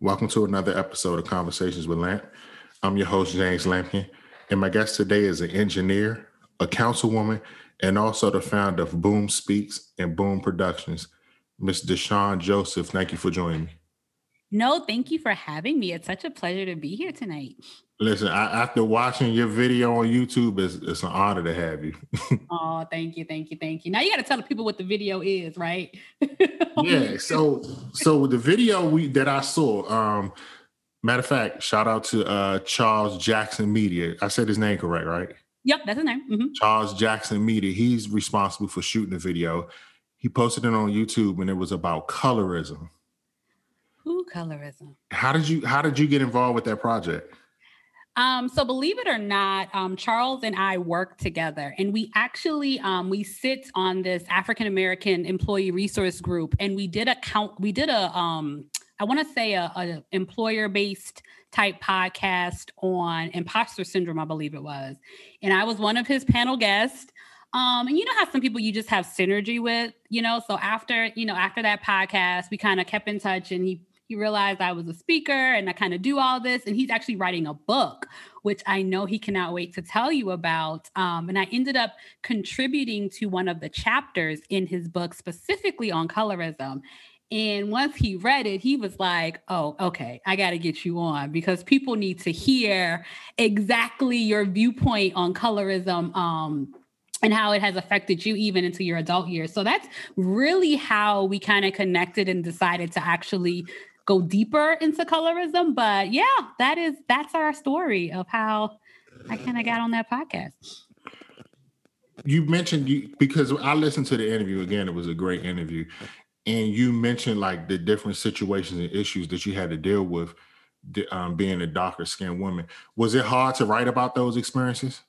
Welcome to another episode of Conversations with Lamp. I'm your host, James Lampkin, and my guest today is an engineer, a councilwoman, and also the founder of Boom Speaks and Boom Productions, Ms. Deshawn Joseph. Thank you for joining me. No, thank you for having me. It's such a pleasure to be here tonight. Listen, I, after watching your video on YouTube, it's, it's an honor to have you. oh, thank you, thank you, thank you. Now you got to tell the people what the video is, right? yeah. So, so the video we that I saw, um, matter of fact, shout out to uh, Charles Jackson Media. I said his name correct, right? Yep, that's his name. Mm-hmm. Charles Jackson Media. He's responsible for shooting the video. He posted it on YouTube, and it was about colorism. Who colorism? How did you How did you get involved with that project? Um, so believe it or not, um, Charles and I work together, and we actually um, we sit on this African American employee resource group, and we did a count. We did a um, I want to say a, a employer based type podcast on imposter syndrome, I believe it was, and I was one of his panel guests. Um, and you know how some people you just have synergy with, you know. So after you know after that podcast, we kind of kept in touch, and he he realized I was a speaker and I kind of do all this. And he's actually writing a book, which I know he cannot wait to tell you about. Um, and I ended up contributing to one of the chapters in his book, specifically on colorism. And once he read it, he was like, oh, okay, I got to get you on because people need to hear exactly your viewpoint on colorism. Um, and how it has affected you even into your adult years. So that's really how we kind of connected and decided to actually go deeper into colorism. But yeah, that is that's our story of how I kind of got on that podcast. You mentioned you because I listened to the interview again. It was a great interview, and you mentioned like the different situations and issues that you had to deal with um, being a darker skinned woman. Was it hard to write about those experiences?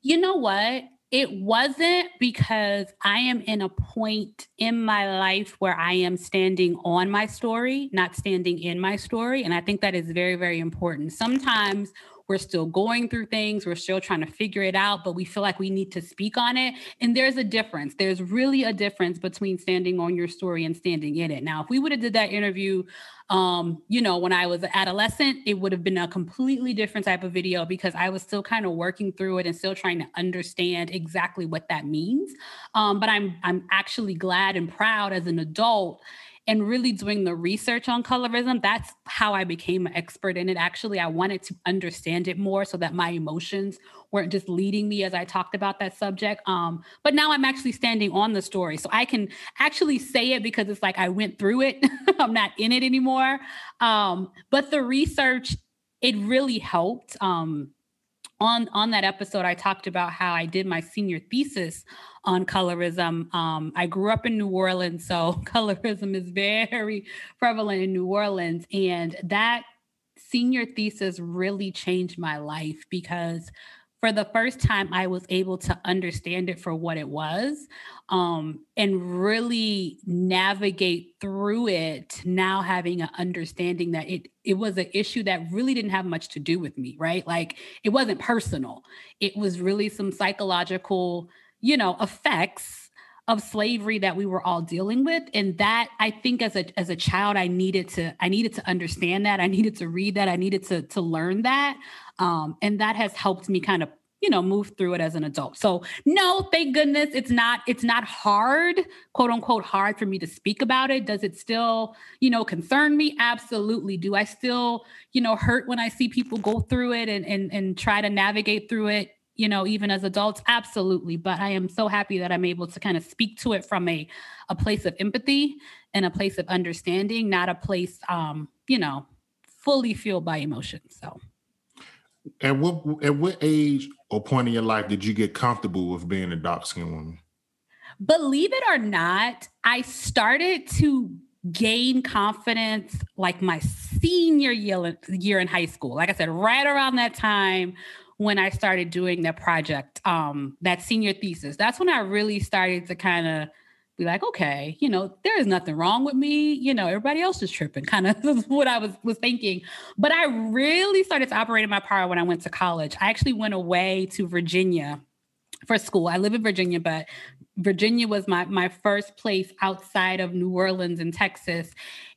You know what? It wasn't because I am in a point in my life where I am standing on my story, not standing in my story. And I think that is very, very important. Sometimes we're still going through things, we're still trying to figure it out, but we feel like we need to speak on it. And there's a difference. There's really a difference between standing on your story and standing in it. Now, if we would have did that interview um, you know, when I was an adolescent, it would have been a completely different type of video because I was still kind of working through it and still trying to understand exactly what that means. Um, but I'm I'm actually glad and proud as an adult and really doing the research on colorism that's how i became an expert in it. Actually i wanted to understand it more so that my emotions weren't just leading me as i talked about that subject. Um, but now i'm actually standing on the story. So i can actually say it because it's like i went through it. I'm not in it anymore. Um, but the research it really helped. Um, on on that episode i talked about how i did my senior thesis on colorism. Um, i grew up in new orleans so colorism is very prevalent in new orleans. And that senior thesis really changed my life because for the first time i was able to understand it for what it was um, and really navigate through it now having an understanding that it it was an issue that really didn't have much to do with me right? Like it wasn't personal. It was really some psychological you know effects of slavery that we were all dealing with and that i think as a as a child i needed to i needed to understand that. I needed to read that. I needed to to learn that um, and that has helped me kind of you know move through it as an adult. So no thank goodness it's not it's not hard quote unquote hard for me to speak about it. Does it still you know concern me? Absolutely. Do i still you know hurt when i see people go through it and and, and try to navigate through it you know even as adults? Absolutely. But i am so happy that i'm able to kind of speak to it from a a place of empathy and a place of understanding not a place um you know fully fueled by emotion so at what at what age or point in your life did you get comfortable with being a dark skinned woman? Believe it or not, I started to gain confidence like my senior year, year in high school. Like I said, right around that time when I started doing that project, um, that senior thesis. That's when I really started to kind of be like, okay, you know, there is nothing wrong with me. You know, everybody else is tripping, kind of what I was was thinking. But I really started to operate in my power when I went to college. I actually went away to Virginia for school. I live in Virginia, but Virginia was my my first place outside of New Orleans and Texas.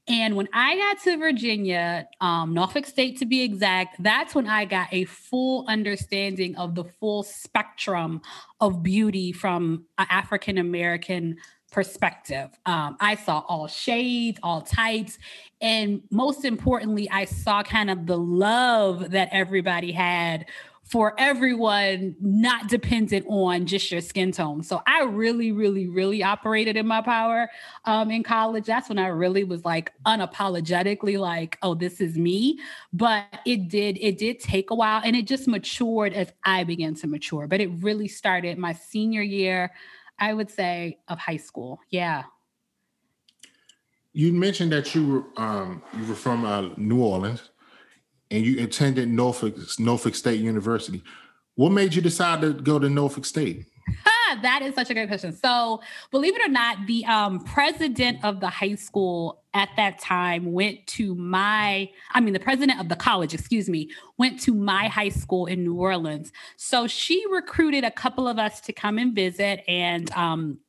And when I got to Virginia, um, Norfolk State to be exact, that's when I got a full understanding of the full spectrum of beauty from an African American perspective. Um, I saw all shades, all types. And most importantly, I saw kind of the love that everybody had for everyone not dependent on just your skin tone. So I really, really, really operated in my power um, in college. That's when I really was like unapologetically like, oh, this is me. But it did, it did take a while and it just matured as I began to mature. But it really started my senior year, I would say, of high school. Yeah. You mentioned that you were um, you were from uh, New Orleans and you attended Norfolk Norfolk State University. What made you decide to go to Norfolk State? that is such a great question. So, believe it or not, the um, president of the high school at that time went to my, I mean, the president of the college, excuse me, went to my high school in New Orleans. So, she recruited a couple of us to come and visit. And um,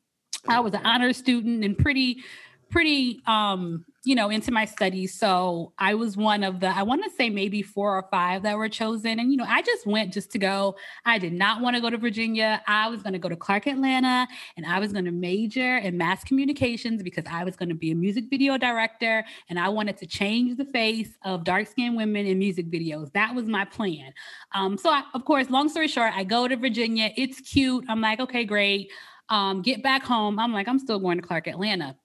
I was an honor student and pretty, pretty um you know, into my studies. So I was one of the, I want to say maybe four or five that were chosen. And, you know, I just went just to go. I did not want to go to Virginia. I was going to go to Clark Atlanta and I was going to major in mass communications because I was going to be a music video director and I wanted to change the face of dark skinned women in music videos. That was my plan. Um, so, I, of course, long story short, I go to Virginia. It's cute. I'm like, okay, great. Um, get back home. I'm like, I'm still going to Clark Atlanta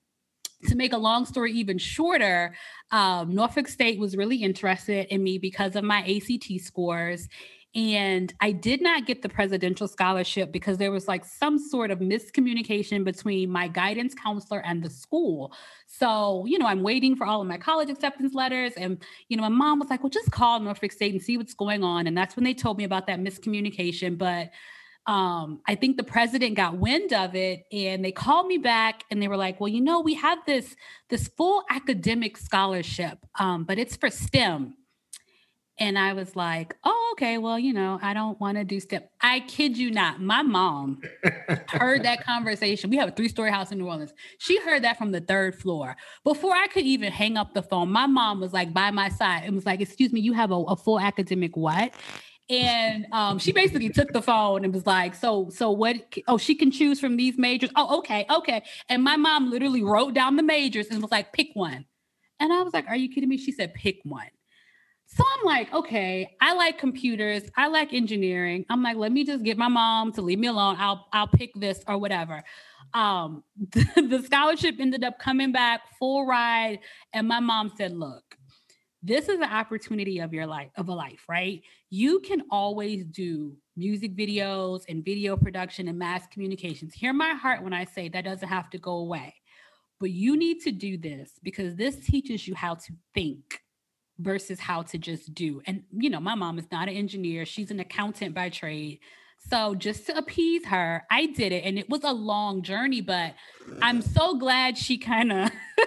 to make a long story even shorter, um, Norfolk State was really interested in me because of my ACT scores. And I did not get the presidential scholarship because there was like some sort of miscommunication between my guidance counselor and the school. So, you know, I'm waiting for all of my college acceptance letters. And, you know, my mom was like, well, just call Norfolk State and see what's going on. And that's when they told me about that miscommunication. But um, I think the president got wind of it and they called me back and they were like, well, you know, we have this this full academic scholarship, um, but it's for STEM. And I was like, oh, okay, well, you know, I don't want to do STEM. I kid you not, my mom heard that conversation. We have a three-story house in New Orleans. She heard that from the third floor. Before I could even hang up the phone, my mom was like by my side and was like, excuse me, you have a, a full academic what? And um, she basically took the phone and was like, "So, so what? Oh, she can choose from these majors. Oh, okay, okay." And my mom literally wrote down the majors and was like, "Pick one." And I was like, "Are you kidding me?" She said, "Pick one." So I'm like, okay, I like computers, I like engineering. I'm like, let me just get my mom to leave me alone. I'll I'll pick this or whatever. Um, the, the scholarship ended up coming back full ride, and my mom said, "Look, this is an opportunity of your life of a life right you can always do music videos and video production and mass communications. Hear my heart when i say that doesn't have to go away. But you need to do this because this teaches you how to think versus how to just do. And you know my mom is not an engineer. She's an accountant by trade. So just to appease her i did it. And it was a long journey but i'm so glad she kind of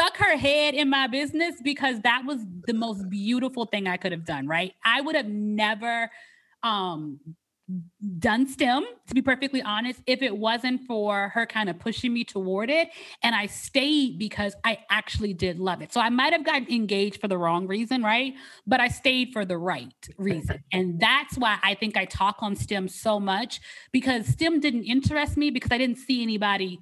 stuck her head in my business because that was the most beautiful thing I could have done, right? I would have never um done STEM, to be perfectly honest, if it wasn't for her kind of pushing me toward it. And I stayed because I actually did love it. So I might have gotten engaged for the wrong reason, right? But I stayed for the right reason. And that's why I think I talk on STEM so much because STEM didn't interest me because I didn't see anybody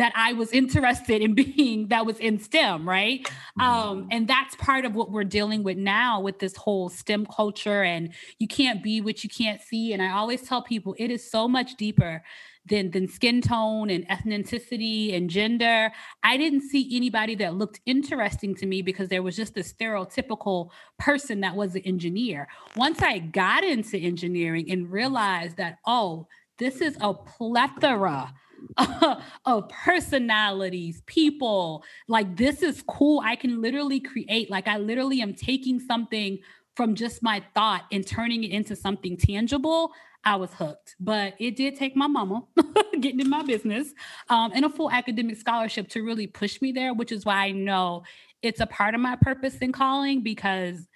that I was interested in being that was in STEM, right? Um, mm-hmm. and that's part of what we're dealing with now with this whole STEM culture and you can't be what you can't see. And I always tell people it is so much deeper than than skin tone and ethnicity and gender. I didn't see anybody that looked interesting to me because there was just a stereotypical person that was an engineer. Once I got into engineering and realized that, oh, this is a plethora of personalities, people. Like, this is cool. I can literally create, like, I literally am taking something from just my thought and turning it into something tangible. I was hooked, but it did take my mama getting in my business um, and a full academic scholarship to really push me there, which is why I know it's a part of my purpose and calling because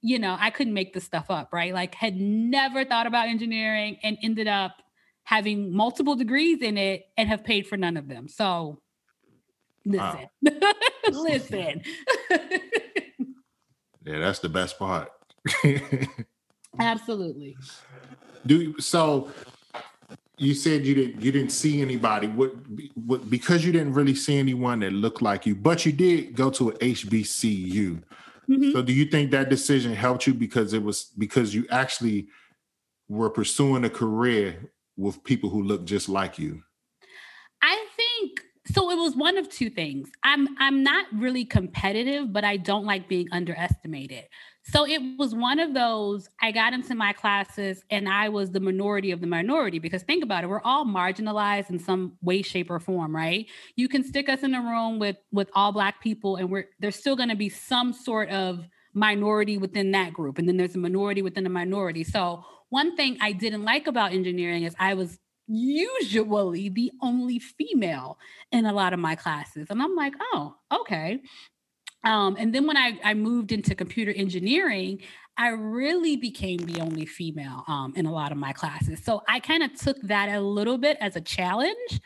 you know i couldn't make this stuff up right like had never thought about engineering and ended up having multiple degrees in it and have paid for none of them. So Listen, listen. yeah, that's the best part. Absolutely. Do so. You said you didn't you didn't see anybody. What, what because you didn't really see anyone that looked like you, but you did go to a HBCU. Mm-hmm. So do you think that decision helped you because it was because you actually were pursuing a career with people who look just like you? I think so it was one of two things. I'm I'm not really competitive, but I don't like being underestimated. So it was one of those I got into my classes and I was the minority of the minority because think about it, we're all marginalized in some way shape or form, right? You can stick us in a room with with all black people and we're there's still going to be some sort of minority within that group and then there's a minority within a minority. So one thing I didn't like about engineering is I was usually the only female in a lot of my classes. And I'm like, oh, okay. Um, and then when I, I moved into computer engineering, I really became the only female um, in a lot of my classes. So I kind of took that a little bit as a challenge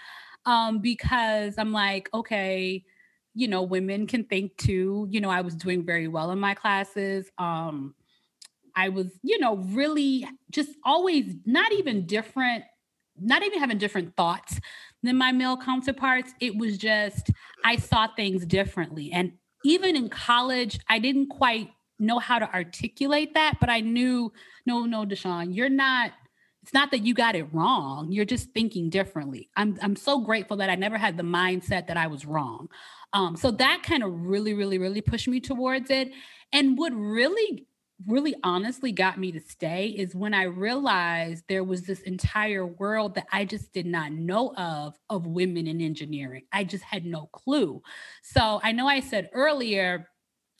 um, because I'm like, okay, you know, women can think too. You know, I was doing very well in my classes. Um, I was, you know, really just always not even different not even having different thoughts than my male counterparts. It was just, I saw things differently. And even in college, I didn't quite know how to articulate that, but I knew, no, no, Deshawn, you're not, it's not that you got it wrong. You're just thinking differently. I'm, I'm so grateful that I never had the mindset that I was wrong. Um, so that kind of really, really, really pushed me towards it. And what really really honestly got me to stay is when I realized there was this entire world that I just did not know of of women in engineering. I just had no clue. So I know I said earlier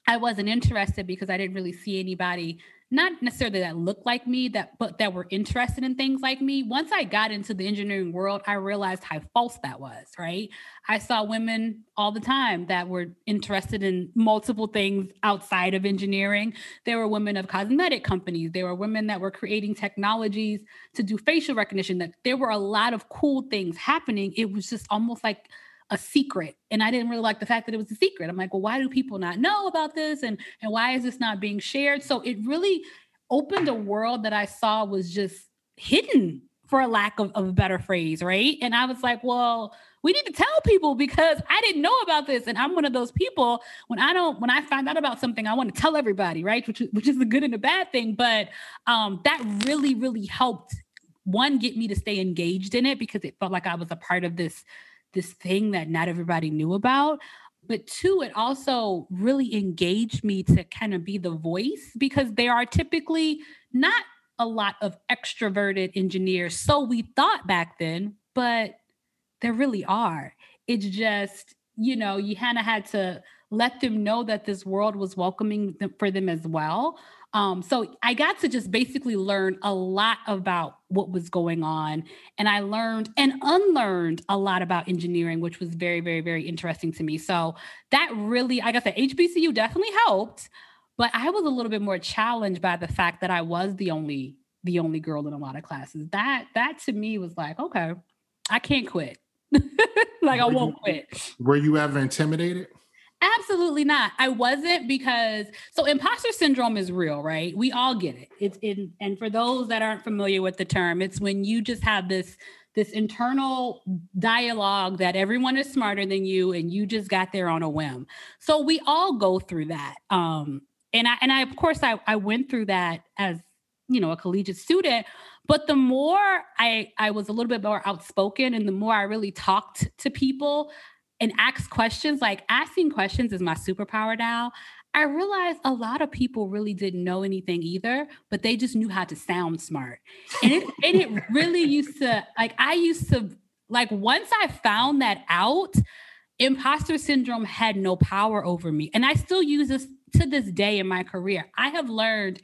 I wasn't interested because I didn't really see anybody not necessarily that looked like me that but that were interested in things like me. Once i got into the engineering world i realized how false that was right? I saw women all the time that were interested in multiple things outside of engineering. There were women of cosmetic companies. There were women that were creating technologies to do facial recognition that there were a lot of cool things happening. It was just almost like a secret and i didn't really like the fact that it was a secret. I'm like well why do people not know about this? And and why is this not being shared? So it really opened a world that i saw was just hidden for a lack of, of a better phrase right? And i was like well we need to tell people because i didn't know about this and i'm one of those people. When i don't when i find out about something i want to tell everybody right? Which, which is a good and a bad thing but um, that really really helped one get me to stay engaged in it because it felt like i was a part of this this thing that not everybody knew about but two it also really engaged me to kind of be the voice because there are typically not a lot of extroverted engineers so we thought back then but there really are. It's just you know you kind of had to let them know that this world was welcoming for them as well um, so I got to just basically learn a lot about what was going on. And I learned and unlearned a lot about engineering, which was very, very, very interesting to me. So that really, I guess the HBCU definitely helped, but I was a little bit more challenged by the fact that I was the only the only girl in a lot of classes. That that to me was like, okay, I can't quit. like I won't quit. Were you ever intimidated? Absolutely not. I wasn't because so imposter syndrome is real, right? We all get it. It's in and for those that aren't familiar with the term, it's when you just have this this internal dialogue that everyone is smarter than you and you just got there on a whim. So we all go through that. Um and I and I of course I I went through that as you know a collegiate student but the more I I was a little bit more outspoken and the more I really talked to people, and ask questions, like asking questions is my superpower now. I realized a lot of people really didn't know anything either, but they just knew how to sound smart. And it and it really used to like I used to like once I found that out, imposter syndrome had no power over me. And I still use this to this day in my career. I have learned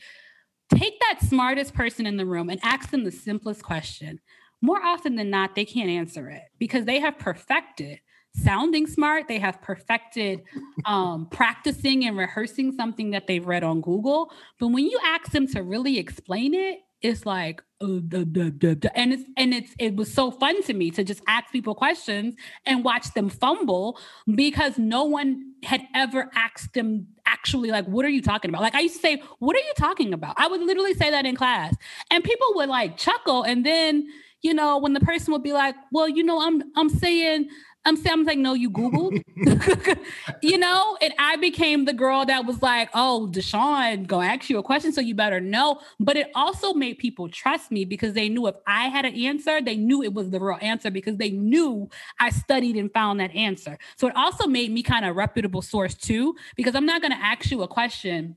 take that smartest person in the room and ask them the simplest question. More often than not, they can't answer it because they have perfected sounding smart. They have perfected um, practicing and rehearsing something that they've read on Google. But when you ask them to really explain it, it's like, uh, duh, duh, duh, and it's and it's it was so fun to me to just ask people questions and watch them fumble because no one had ever asked them actually like what are you talking about? Like i used to say what are you talking about? I would literally say that in class. And people would like chuckle. And then you know when the person would be like well you know i'm i'm saying I'm like, no, you Googled, you know? And I became the girl that was like, oh, Deshaun gonna ask you a question, so you better know. But it also made people trust me because they knew if I had an answer, they knew it was the real answer because they knew I studied and found that answer. So it also made me kind of reputable source too, because I'm not gonna ask you a question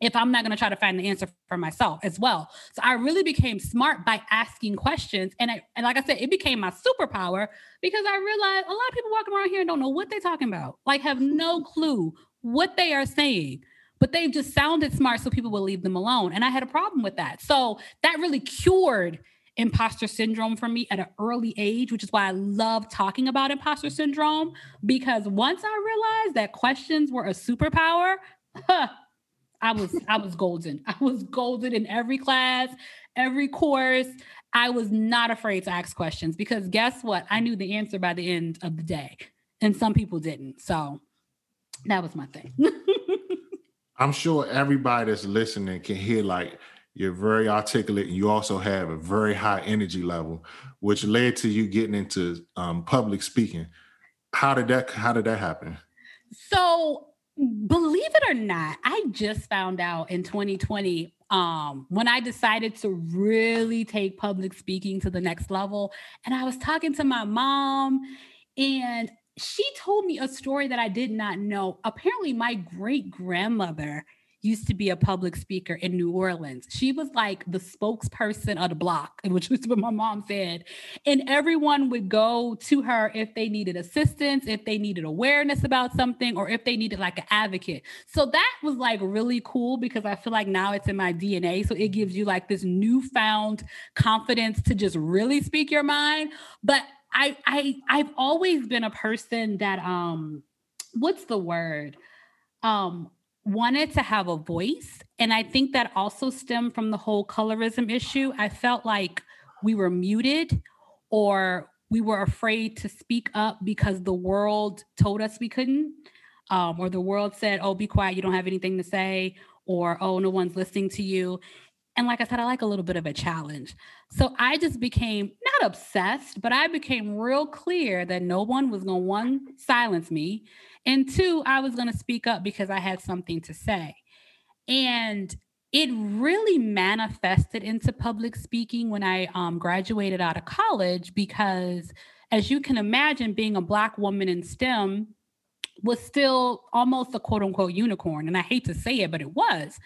if I'm not going to try to find the answer for myself as well. So I really became smart by asking questions. And, I, and like I said, it became my superpower because I realized a lot of people walking around here don't know what they're talking about, like have no clue what they are saying, but they've just sounded smart so people will leave them alone. And I had a problem with that. So that really cured imposter syndrome for me at an early age, which is why I love talking about imposter syndrome because once I realized that questions were a superpower, I was I was golden. I was golden in every class, every course. I was not afraid to ask questions because guess what? I knew the answer by the end of the day, and some people didn't. So that was my thing. I'm sure everybody that's listening can hear like you're very articulate and you also have a very high energy level, which led to you getting into um, public speaking. How did that how did that happen? So believe it or not, I just found out in 2020 um, when I decided to really take public speaking to the next level. And I was talking to my mom, and she told me a story that I did not know. Apparently, my great grandmother used to be a public speaker in New Orleans. She was like the spokesperson of the block, which was what my mom said. And everyone would go to her if they needed assistance, if they needed awareness about something, or if they needed like an advocate. So that was like really cool because I feel like now it's in my DNA. So it gives you like this newfound confidence to just really speak your mind. But I I I've always been a person that um what's the word? Um wanted to have a voice. And I think that also stemmed from the whole colorism issue. I felt like we were muted or we were afraid to speak up because the world told us we couldn't. Um, or the world said, oh, be quiet, you don't have anything to say, or oh, no one's listening to you. And like I said, I like a little bit of a challenge. So I just became not obsessed, but I became real clear that no one was going to one silence me and two, I was going to speak up because I had something to say. And it really manifested into public speaking when I um, graduated out of college because, as you can imagine, being a Black woman in STEM was still almost a quote unquote unicorn. And I hate to say it, but it was.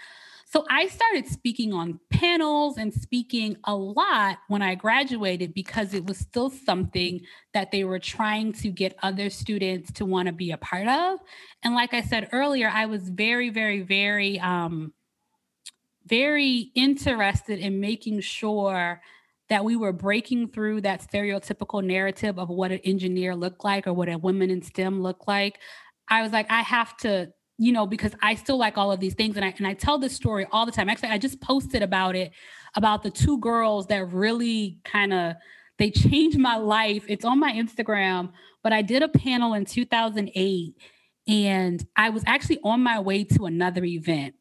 So I started speaking on panels and speaking a lot when I graduated because it was still something that they were trying to get other students to want to be a part of. And like I said earlier, I was very, very, very, um, very interested in making sure that we were breaking through that stereotypical narrative of what an engineer looked like or what a woman in STEM looked like. I was like, I have to you know, because I still like all of these things. And I and I tell this story all the time. Actually, I just posted about it, about the two girls that really kind of they changed my life. It's on my Instagram, but I did a panel in 2008 and I was actually on my way to another event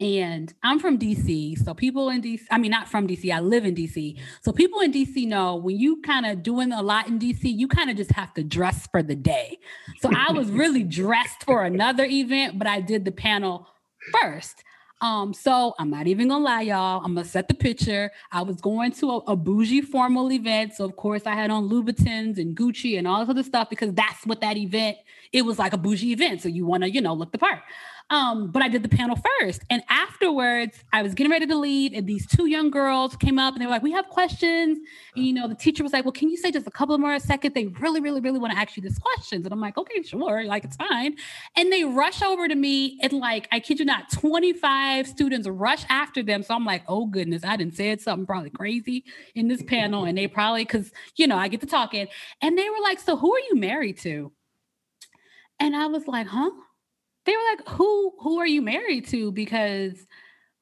and I'm from DC. So people in DC, I mean, not from DC, I live in DC. So people in DC know when you kind of doing a lot in DC, you kind of just have to dress for the day. So I was really dressed for another event, but I did the panel first. Um, so I'm not even gonna lie, y'all. I'm gonna set the picture. I was going to a, a bougie formal event. So of course I had on Louboutins and Gucci and all this other stuff because that's what that event, it was like a bougie event. So you wanna, you know, look the part. Um, but I did the panel first. And afterwards, I was getting ready to leave, and these two young girls came up and they were like, We have questions. And, you know, the teacher was like, Well, can you say just a couple more a second? They really, really, really want to ask you these questions. And I'm like, Okay, sure. Like, it's fine. And they rush over to me, and like, I kid you not, 25 students rush after them. So I'm like, Oh, goodness, I didn't say something probably crazy in this panel. And they probably, because, you know, I get to talking. And they were like, So who are you married to? And I was like, Huh? They were like, "Who who are you married to?" Because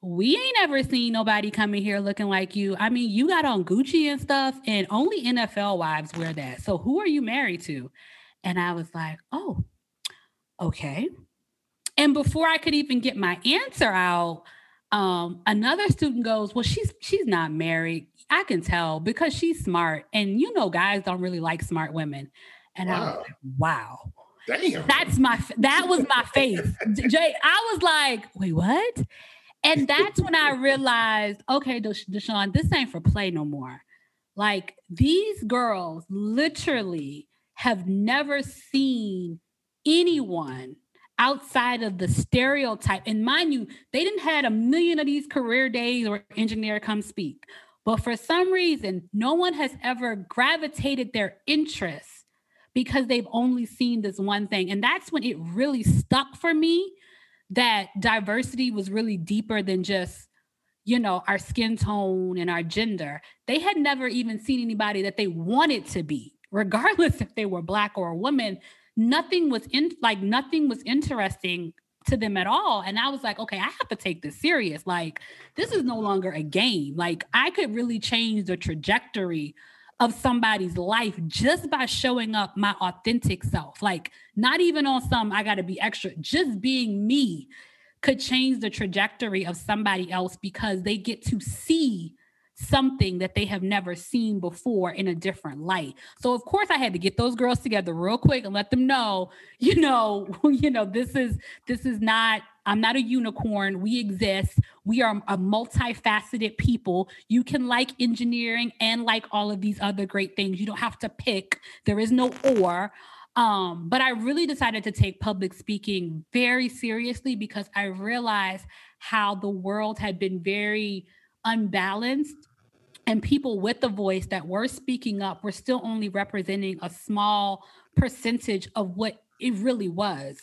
we ain't ever seen nobody coming here looking like you. I mean, you got on Gucci and stuff, and only NFL wives wear that. So who are you married to? And I was like, oh, okay. And before I could even get my answer out, um, another student goes, Well, she's she's not married. I can tell because she's smart. And you know, guys don't really like smart women. And wow. I was like, wow. Damn. That's my that was my face. Jay, I was like, wait, what? And that's when I realized, okay, Deshaun, this ain't for play no more. Like these girls literally have never seen anyone outside of the stereotype. And mind you, they didn't had a million of these career days or engineer come speak. But for some reason, no one has ever gravitated their interest because they've only seen this one thing. And that's when it really stuck for me that diversity was really deeper than just, you know, our skin tone and our gender. They had never even seen anybody that they wanted to be, regardless if they were black or a woman. Nothing was in like nothing was interesting to them at all. And I was like, okay, I have to take this serious. Like, this is no longer a game. Like, I could really change the trajectory of somebody's life just by showing up my authentic self. Like, not even on some, I got to be extra, just being me could change the trajectory of somebody else because they get to see something that they have never seen before in a different light. So of course I had to get those girls together real quick and let them know, you know, you know this is this is not I'm not a unicorn. We exist. We are a multifaceted people. You can like engineering and like all of these other great things. You don't have to pick. There is no or. Um, but I really decided to take public speaking very seriously because I realized how the world had been very unbalanced and people with the voice that were speaking up were still only representing a small percentage of what it really was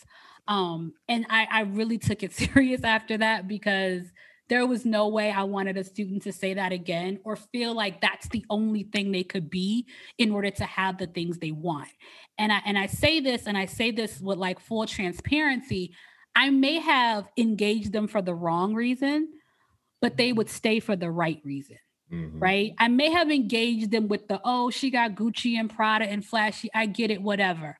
um, and I, I really took it serious after that because there was no way I wanted a student to say that again or feel like that's the only thing they could be in order to have the things they want. And I and I say this and I say this with like full transparency. I may have engaged them for the wrong reason, but they would stay for the right reason. Mm-hmm. Right. I may have engaged them with the, oh, she got Gucci and Prada and flashy. I get it, whatever.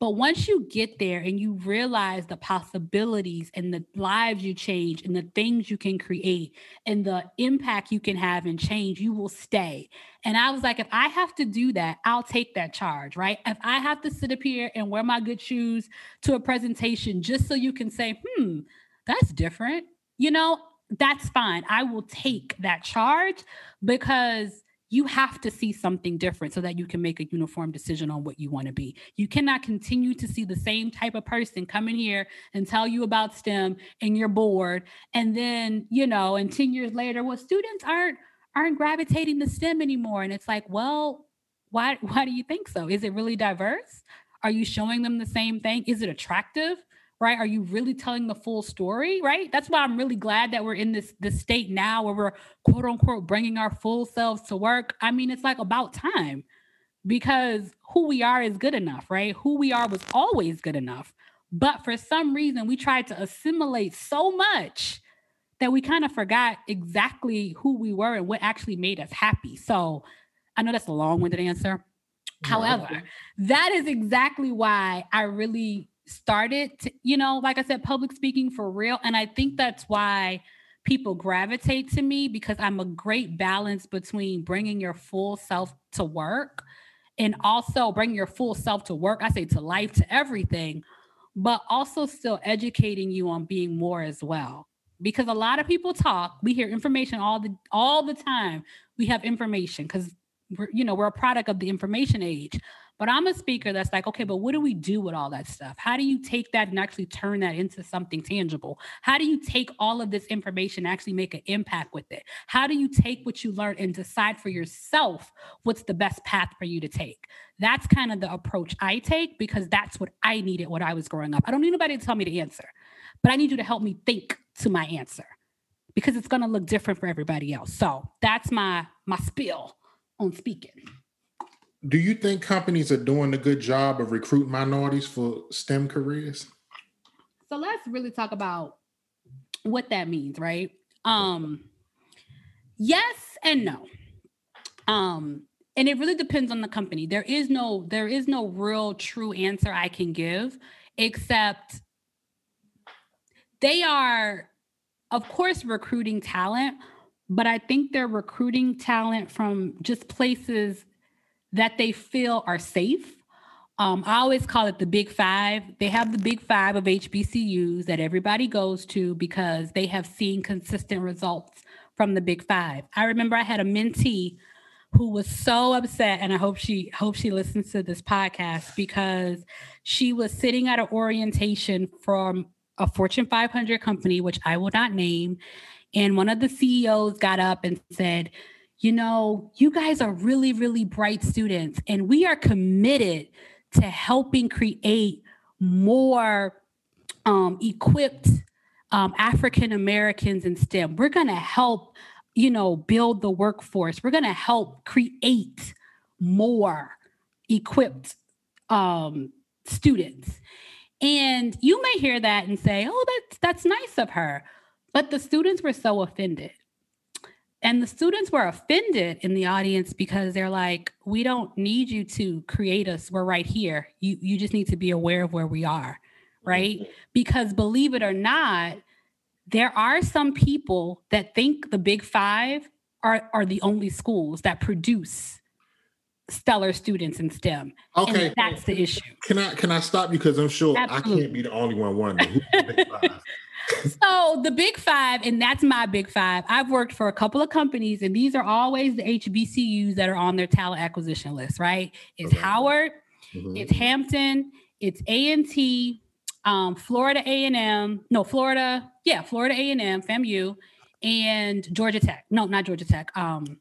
But once you get there and you realize the possibilities and the lives you change and the things you can create and the impact you can have and change, you will stay. And I was like, if I have to do that, I'll take that charge, right? If I have to sit up here and wear my good shoes to a presentation just so you can say, hmm, that's different, you know, that's fine. I will take that charge because you have to see something different so that you can make a uniform decision on what you want to be. You cannot continue to see the same type of person come in here and tell you about STEM and you're bored. And then, you know, and 10 years later, well, students aren't aren't gravitating to STEM anymore. And it's like, well, why why do you think so? Is it really diverse? Are you showing them the same thing? Is it attractive? Right? Are you really telling the full story right? That's why i'm really glad that we're in this this state now where we're quote unquote bringing our full selves to work. I mean it's like about time because who we are is good enough right? Who we are was always good enough. But for some reason we tried to assimilate so much that we kind of forgot exactly who we were and what actually made us happy. So i know that's a long-winded answer. However, that is exactly why I really started to, you know, like I said, public speaking for real. And I think that's why people gravitate to me because I'm a great balance between bringing your full self to work and also bringing your full self to work. I say to life, to everything, but also still educating you on being more as well. Because a lot of people talk, we hear information all the all the time. We have information because we're, you know, we're a product of the information age. But I'm a speaker that's like, okay, but what do we do with all that stuff? How do you take that and actually turn that into something tangible? How do you take all of this information and actually make an impact with it? How do you take what you learn and decide for yourself what's the best path for you to take? That's kind of the approach I take because that's what I needed when I was growing up. I don't need anybody to tell me the answer, but I need you to help me think to my answer because it's going to look different for everybody else. So that's my my spiel on speaking do you think companies are doing a good job of recruiting minorities for STEM careers? So let's really talk about what that means, right? Um, yes and no. Um, and it really depends on the company. There is no there is no real true answer I can give, except they are, of course, recruiting talent, but I think they're recruiting talent from just places that they feel are safe. Um, I always call it the big five. They have the big five of HBCUs that everybody goes to because they have seen consistent results from the big five. I remember I had a mentee who was so upset, and I hope she hope she listens to this podcast because she was sitting at an orientation from a Fortune 500 company, which I will not name, and one of the CEOs got up and said, you know, you guys are really, really bright students, and we are committed to helping create more um, equipped um, African Americans in STEM. We're going to help, you know, build the workforce. We're going to help create more equipped um, students. And you may hear that and say, "Oh, that's that's nice of her," but the students were so offended and the students were offended in the audience because they're like, we don't need you to create us. We're right here. You you just need to be aware of where we are, right? Mm-hmm. Because believe it or not, there are some people that think the big five are, are the only schools that produce stellar students in STEM. Okay. And that's the issue. Can I can I stop you because I'm sure Absolutely. I can't be the only one wondering so the big five, and that's my big five. I've worked for a couple of companies, and these are always the HBCUs that are on their talent acquisition list, right? It's okay. Howard, mm-hmm. it's Hampton, it's A and T, um, Florida A and M, no Florida, yeah, Florida A and M, FAMU, and Georgia Tech. No, not Georgia Tech. Um,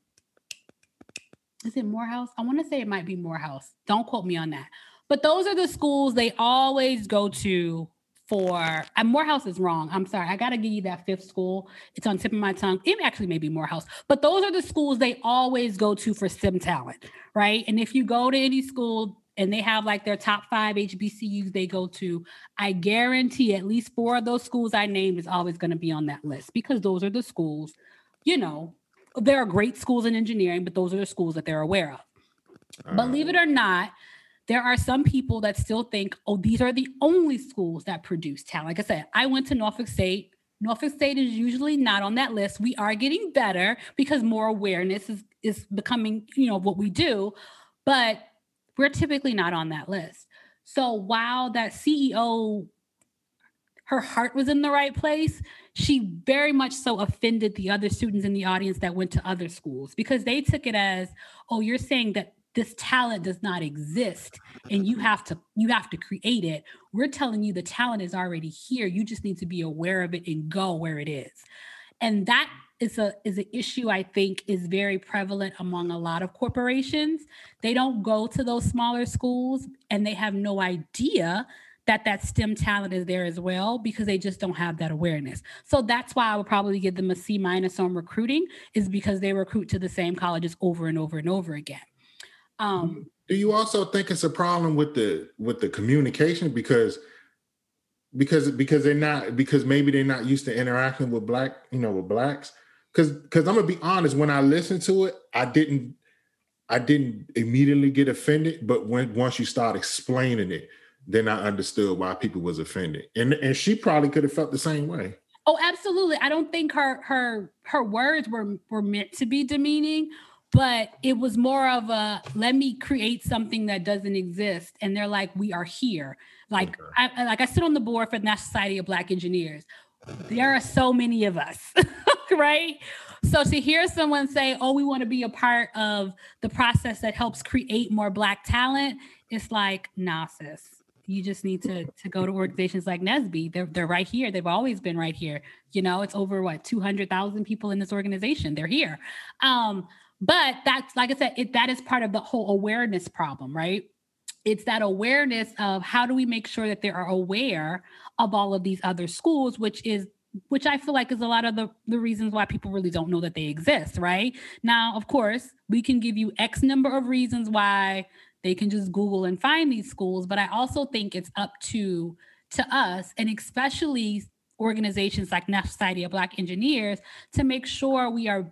is it Morehouse? I want to say it might be Morehouse. Don't quote me on that. But those are the schools they always go to for uh, Morehouse is wrong. I'm sorry. I got to give you that fifth school. It's on tip of my tongue. It actually may be Morehouse, but those are the schools they always go to for STEM talent, right? And if you go to any school and they have like their top five HBCUs they go to, I guarantee at least four of those schools I named is always going to be on that list because those are the schools, you know, there are great schools in engineering, but those are the schools that they're aware of. Believe it or not, there are some people that still think, oh, these are the only schools that produce talent. Like I said, I went to Norfolk State. Norfolk State is usually not on that list. We are getting better because more awareness is, is becoming, you know, what we do, but we're typically not on that list. So while that CEO, her heart was in the right place, she very much so offended the other students in the audience that went to other schools because they took it as, oh, you're saying that this talent does not exist and you have to you have to create it we're telling you the talent is already here you just need to be aware of it and go where it is and that is a is an issue i think is very prevalent among a lot of corporations they don't go to those smaller schools and they have no idea that that STEM talent is there as well because they just don't have that awareness. So that's why I would probably give them a C minus on recruiting is because they recruit to the same colleges over and over and over again. Um, Do you also think it's a problem with the with the communication because because because they're not because maybe they're not used to interacting with black you know with blacks because because I'm gonna be honest when I listened to it I didn't I didn't immediately get offended but when once you start explaining it then I understood why people was offended and and she probably could have felt the same way. Oh, absolutely. I don't think her her her words were were meant to be demeaning but it was more of a let me create something that doesn't exist and they're like we are here like. I, like i sit on the board for the national society of black engineers there are so many of us right so to hear someone say oh we want to be a part of the process that helps create more black talent it's like nah sis you just need to to go to organizations like NSBE. They're they're right here. They've always been right here. You know, it's over what 200,000 people in this organization. They're here. Um, but that's like I said, it, that is part of the whole awareness problem, right? It's that awareness of how do we make sure that they are aware of all of these other schools, which is which I feel like is a lot of the, the reasons why people really don't know that they exist, right? Now, of course, we can give you X number of reasons why they can just Google and find these schools, but I also think it's up to to us and especially organizations like National Society of Black Engineers to make sure we are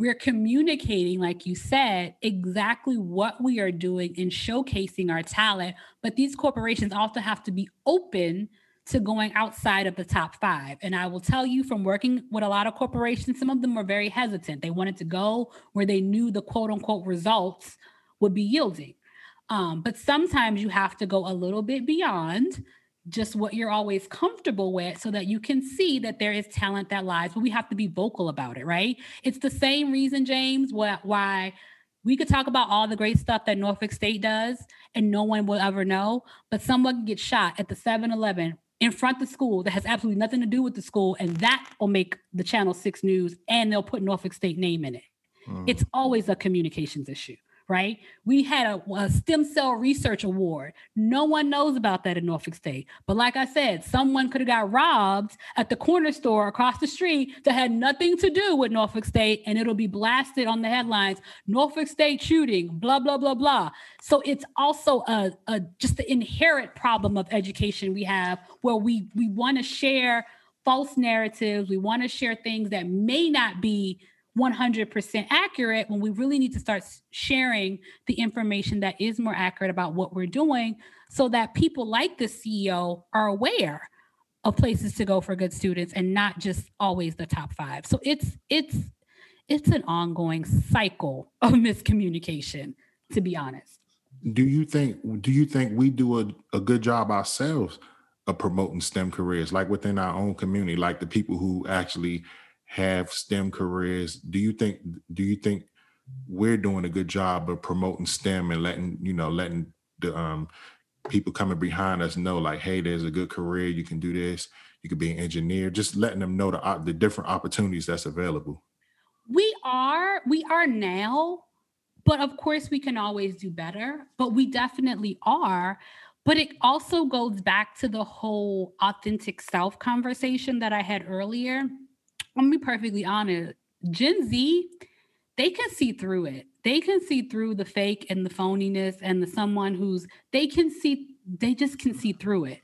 we're communicating, like you said, exactly what we are doing and showcasing our talent. But these corporations also have to be open to going outside of the top five. And I will tell you from working with a lot of corporations, some of them were very hesitant. They wanted to go where they knew the quote unquote results would be yielding. Um, but sometimes you have to go a little bit beyond just what you're always comfortable with so that you can see that there is talent that lies but we have to be vocal about it right? It's the same reason james why we could talk about all the great stuff that norfolk state does and no one will ever know but someone can get shot at the 7-eleven in front of the school that has absolutely nothing to do with the school and that will make the channel 6 news and they'll put norfolk state name in it. Mm. it's always a communications issue right? We had a, a, stem cell research award. No one knows about that in Norfolk State. But like I said, someone could have got robbed at the corner store across the street that had nothing to do with Norfolk State, and it'll be blasted on the headlines Norfolk State shooting, blah, blah, blah, blah. So it's also a, a just the inherent problem of education we have where we we want to share false narratives, we want to share things that may not be 100% accurate when we really need to start sharing the information that is more accurate about what we're doing so that people like the CEO are aware of places to go for good students and not just always the top 5. So it's it's it's an ongoing cycle of miscommunication to be honest. Do you think do you think we do a, a good job ourselves of promoting STEM careers like within our own community like the people who actually have STEM careers. Do you think do you think we're doing a good job of promoting STEM and letting you know letting the um, people coming behind us know like, hey, there's a good career. You can do this. You could be an engineer. Just letting them know the the different opportunities that's available. We are we are now, but of course we can always do better. But we definitely are. But it also goes back to the whole authentic self conversation that I had earlier I'm gonna be perfectly honest. Gen Z, they can see through it. They can see through the fake and the phoniness and the someone who's they can see they just can see through it.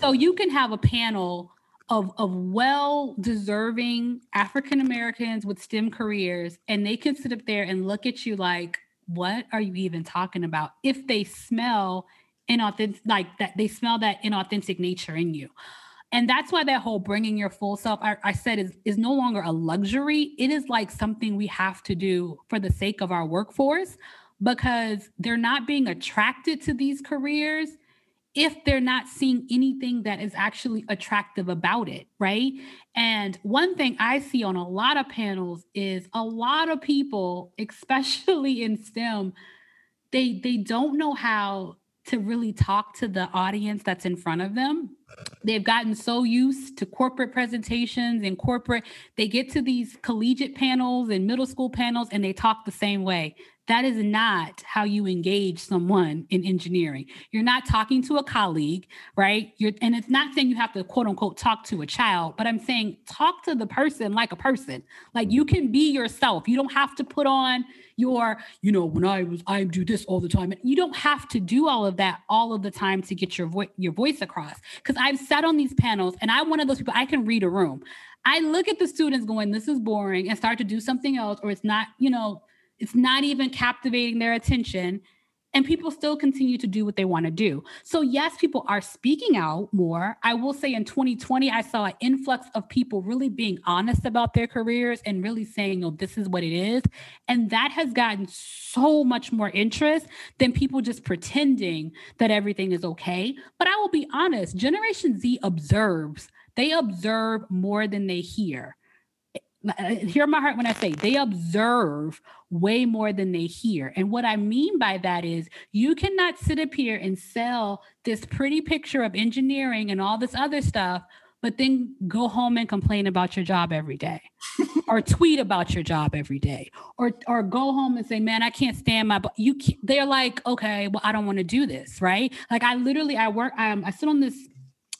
So you can have a panel of of well deserving African Americans with STEM careers and they can sit up there and look at you like what are you even talking about if they smell inauthentic like that they smell that inauthentic nature in you and that's why that whole bringing your full self I, I, said is is no longer a luxury it is like something we have to do for the sake of our workforce because they're not being attracted to these careers if they're not seeing anything that is actually attractive about it right and one thing i see on a lot of panels is a lot of people especially in stem they they don't know how to really talk to the audience that's in front of them. They've gotten so used to corporate presentations and corporate, they get to these collegiate panels and middle school panels and they talk the same way. That is not how you engage someone in engineering. You're not talking to a colleague, right? You're, and it's not saying you have to quote unquote talk to a child, but I'm saying talk to the person like a person. Like you can be yourself. You don't have to put on your, you know, when I was, I do this all the time. You don't have to do all of that all of the time to get your voice, your voice across. Because I've sat on these panels and I'm one of those people, I can read a room. I look at the students going, this is boring, and start to do something else, or it's not, you know, it's not even captivating their attention. And people still continue to do what they want to do. So, yes, people are speaking out more. I will say in 2020, I saw an influx of people really being honest about their careers and really saying, oh, this is what it is. And that has gotten so much more interest than people just pretending that everything is okay. But I will be honest, Generation Z observes, they observe more than they hear hear my heart when I say they observe way more than they hear. And what I mean by that is you cannot sit up here and sell this pretty picture of engineering and all this other stuff, but then go home and complain about your job every day or tweet about your job every day or or go home and say, man, I can't stand my, you, they're like, okay, well, I don't want to do this. Right. Like I literally, I work, um, I sit on this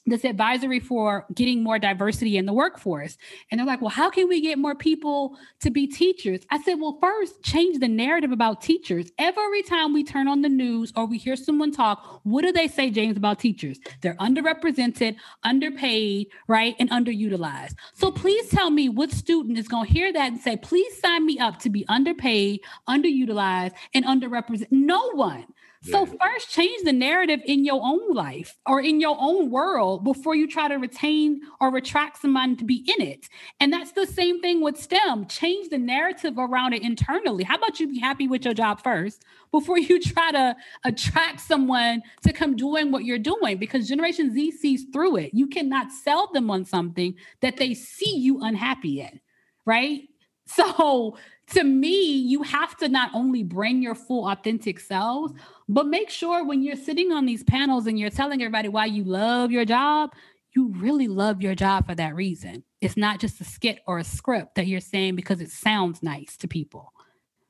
this advisory for getting more diversity in the workforce. And they're like, well, how can we get more people to be teachers? I said, well, first, change the narrative about teachers. Every time we turn on the news or we hear someone talk, what do they say, James, about teachers? They're underrepresented, underpaid, right? And underutilized. So please tell me what student is going to hear that and say, please sign me up to be underpaid, underutilized, and underrepresented. No one. So first change the narrative in your own life or in your own world before you try to retain or retract someone to be in it. And that's the same thing with STEM. Change the narrative around it internally. How about you be happy with your job first before you try to attract someone to come doing what you're doing because Generation Z sees through it. You cannot sell them on something that they see you unhappy in, right? So to me, you have to not only bring your full authentic selves, but make sure when you're sitting on these panels and you're telling everybody why you love your job, you really love your job for that reason. It's not just a skit or a script that you're saying because it sounds nice to people,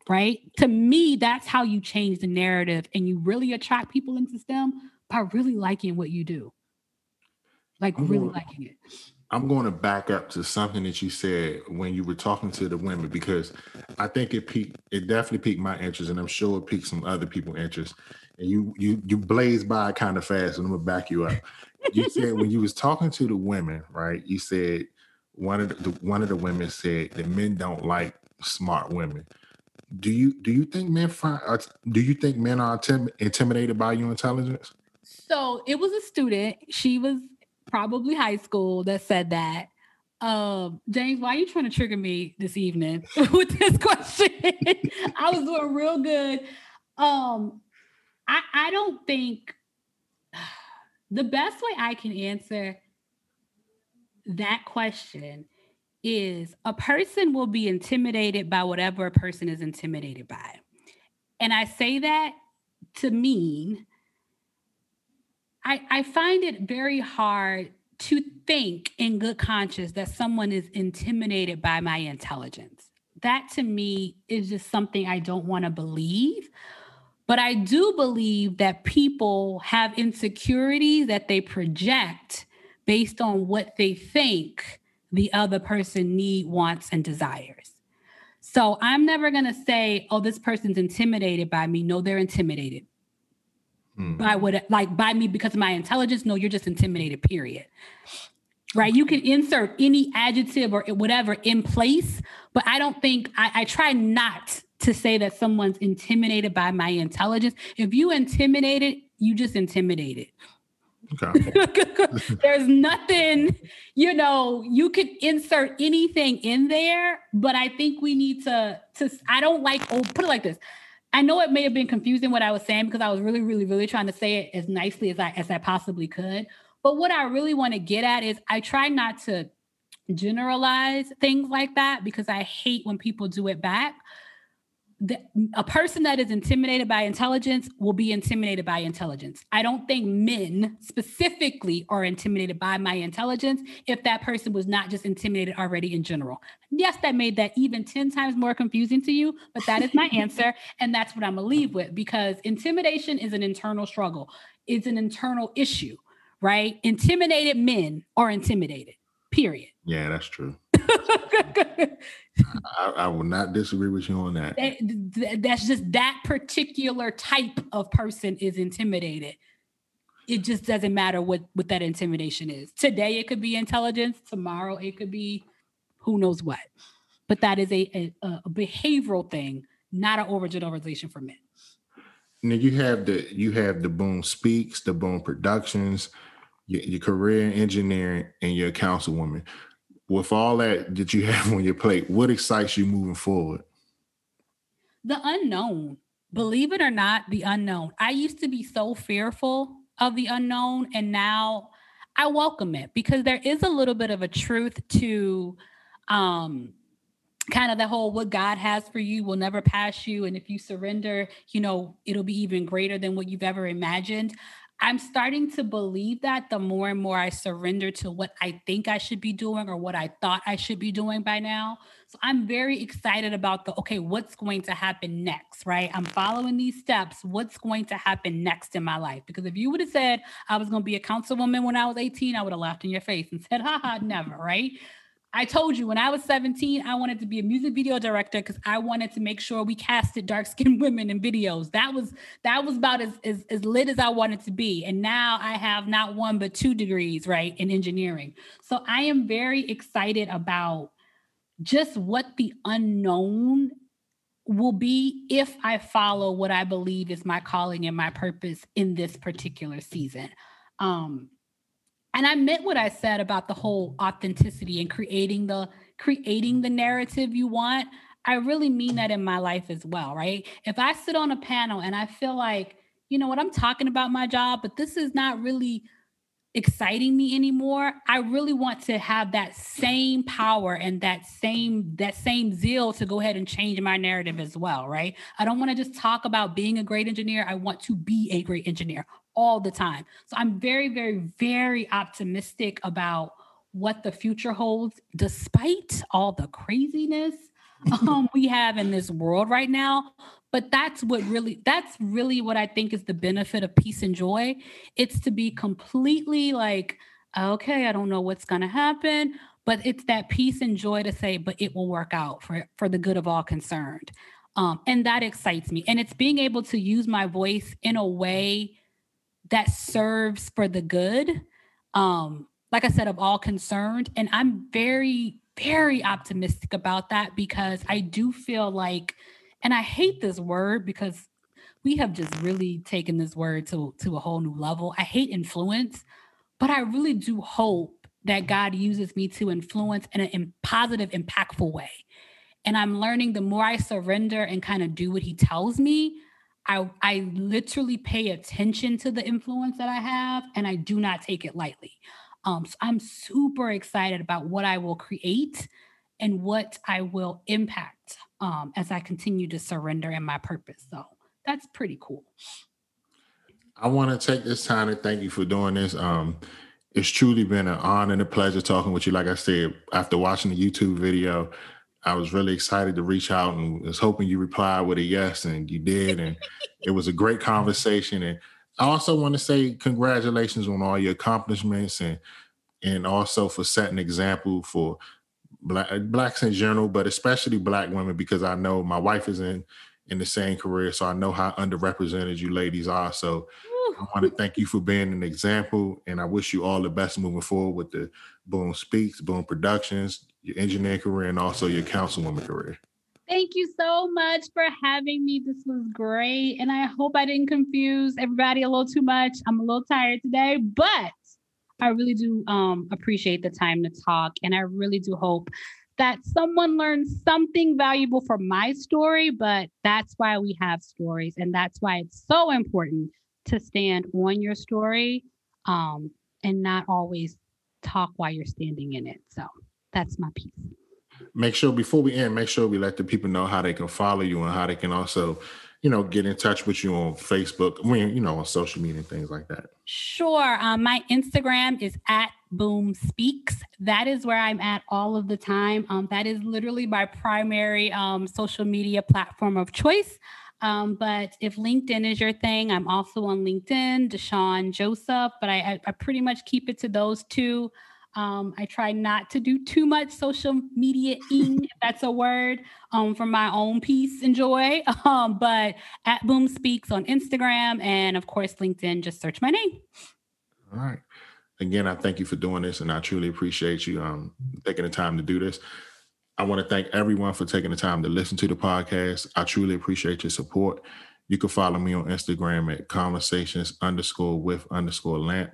right? To me, that's how you change the narrative and you really attract people into STEM by really liking what you do. Like, really liking it. I'm going to back up to something that you said when you were talking to the women because I think it piqued it definitely piqued my interest and I'm sure it piqued some other people's interest. And you you you blazed by kind of fast, and I'm gonna back you up. You said when you was talking to the women, right? You said one of the one of the women said that men don't like smart women. Do you do you think men find uh, do you think men are intimidated by your intelligence? So it was a student. She was probably high school that said that. Um, James, why are you trying to trigger me this evening with this question? I was doing real good. Um, I, I don't think the best way I can answer that question is a person will be intimidated by whatever a person is intimidated by. And I say that to mean I, I find it very hard to think in good conscience that someone is intimidated by my intelligence. That to me is just something I don't want to believe. But I do believe that people have insecurities that they project based on what they think the other person need, wants, and desires. So I'm never going to say, oh, this person's intimidated by me. No, they're intimidated mm. by what like by me because of my intelligence. No, you're just intimidated, period. Right. You can insert any adjective or whatever in place, but I don't think I, I try not to say that someone's intimidated by my intelligence. If you intimidated, you just intimidated. Okay. There's nothing, you know, you could insert anything in there, but I think we need to to I don't like oh put it like this. I know it may have been confusing what I was saying because I was really, really, really trying to say it as nicely as I as I possibly could. But what I really want to get at is I try not to generalize things like that because I hate when people do it back the, a person that is intimidated by intelligence will be intimidated by intelligence. I don't think men specifically are intimidated by my intelligence if that person was not just intimidated already in general. Yes, that made that even 10 times more confusing to you, but that is my answer. And that's what I'm going to leave with because intimidation is an internal struggle, it's an internal issue, right? Intimidated men are intimidated, period. Yeah, that's true. I, I, will not disagree with you on that. that. That's just that particular type of person is intimidated. It just doesn't matter what what that intimidation is. Today it could be intelligence. Tomorrow it could be who knows what. But that is a, a, a behavioral thing, not an overgeneralization for men. Now you have the you have the Boom Speaks, the Boom Productions, your, your career in engineering, and your councilwoman with all that that you have on your plate, what excites you moving forward? The unknown. Believe it or not, the unknown. I used to be so fearful of the unknown, and now I welcome it because there is a little bit of a truth to um kind of the whole what God has for you will never pass you. And if you surrender, you know, it'll be even greater than what you've ever imagined. I'm starting to believe that the more and more I surrender to what I think I should be doing or what I thought I should be doing by now. So I'm very excited about the okay, what's going to happen next, right? I'm following these steps. What's going to happen next in my life? Because if you would have said I was going to be a councilwoman when I was 18, I would have laughed in your face and said, haha, never, right? I told you when I was 17, I wanted to be a music video director because I wanted to make sure we casted dark skinned women in videos. That was that was about as, as, as lit as I wanted to be. And now I have not one but two degrees, right, in engineering. So I am very excited about just what the unknown will be if I follow what I believe is my calling and my purpose in this particular season. Um, and I meant what I said about the whole authenticity and creating the creating the narrative you want. I really mean that in my life as well, right? If I sit on a panel and I feel like, you know what, I'm talking about my job, but this is not really exciting me anymore i really want to have that same power and that same that same zeal to go ahead and change my narrative as well right i don't want to just talk about being a great engineer i want to be a great engineer all the time. So I'm very, very, very optimistic about what the future holds, despite all the craziness um, we have in this world right now. But that's what really, that's really what I think is the benefit of peace and joy. It's to be completely like, okay, I don't know what's going to happen, but it's that peace and joy to say, but it will work out for, for the good of all concerned. Um, and that excites me. And it's being able to use my voice in a way that serves for the good um like i said of all concerned. And i'm very very optimistic about that because i do feel like and i hate this word because we have just really taken this word to to a whole new level. I hate influence but i really do hope that god uses me to influence in a positive impactful way. And i'm learning the more i surrender and kind of do what he tells me I I literally pay attention to the influence that I have and I do not take it lightly. Um, so I'm super excited about what I will create and what I will impact um, as I continue to surrender in my purpose. So that's pretty cool. I want to take this time to thank you for doing this. Um, it's truly been an honor and a pleasure talking with you. Like I said, after watching the YouTube video, I was really excited to reach out and was hoping you replied with a yes, and you did. And it was a great mm-hmm. conversation. And I also want to say congratulations on all your accomplishments and and also for setting example for black blacks in general, but especially black women, because I know my wife is in in the same career, so I know how underrepresented you ladies are. So I want to thank you for being an example, and I wish you all the best moving forward with the Boom Speaks, Boom Productions, your engineering career, and also your councilwoman career. Thank you so much for having me. This was great. And I hope I didn't confuse everybody a little too much. I'm a little tired today, but I really do um, appreciate the time to talk. And I really do hope that someone learns something valuable from my story. But that's why we have stories. And that's why it's so important to stand on your story um, and not always talk while you're standing in it. So that's my piece. Make sure before we end, make sure we let the people know how they can follow you and how they can also, you know, get in touch with you on Facebook, I mean, you know, on social media and things like that. Sure. Um, my Instagram is at Boom Speaks. That is where I'm at all of the time. Um, that is literally my primary um, social media platform of choice. Um, but if LinkedIn is your thing, I'm also on LinkedIn, Deshawn Joseph, but I, I pretty much keep it to those two. Um, I try not to do too much social media ing, if that's a word, um, for my own peace and joy. Um, but at Boom Speaks on Instagram and of course LinkedIn, just search my name. All right. Again, I thank you for doing this and I truly appreciate you um, taking the time to do this. I want to thank everyone for taking the time to listen to the podcast. I truly appreciate your support. You can follow me on Instagram at conversations underscore with underscore lamp.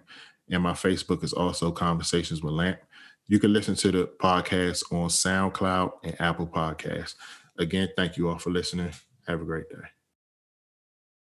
And my Facebook is also conversations with lamp. You can listen to the podcast on SoundCloud and Apple Podcasts. Again, thank you all for listening. Have a great day.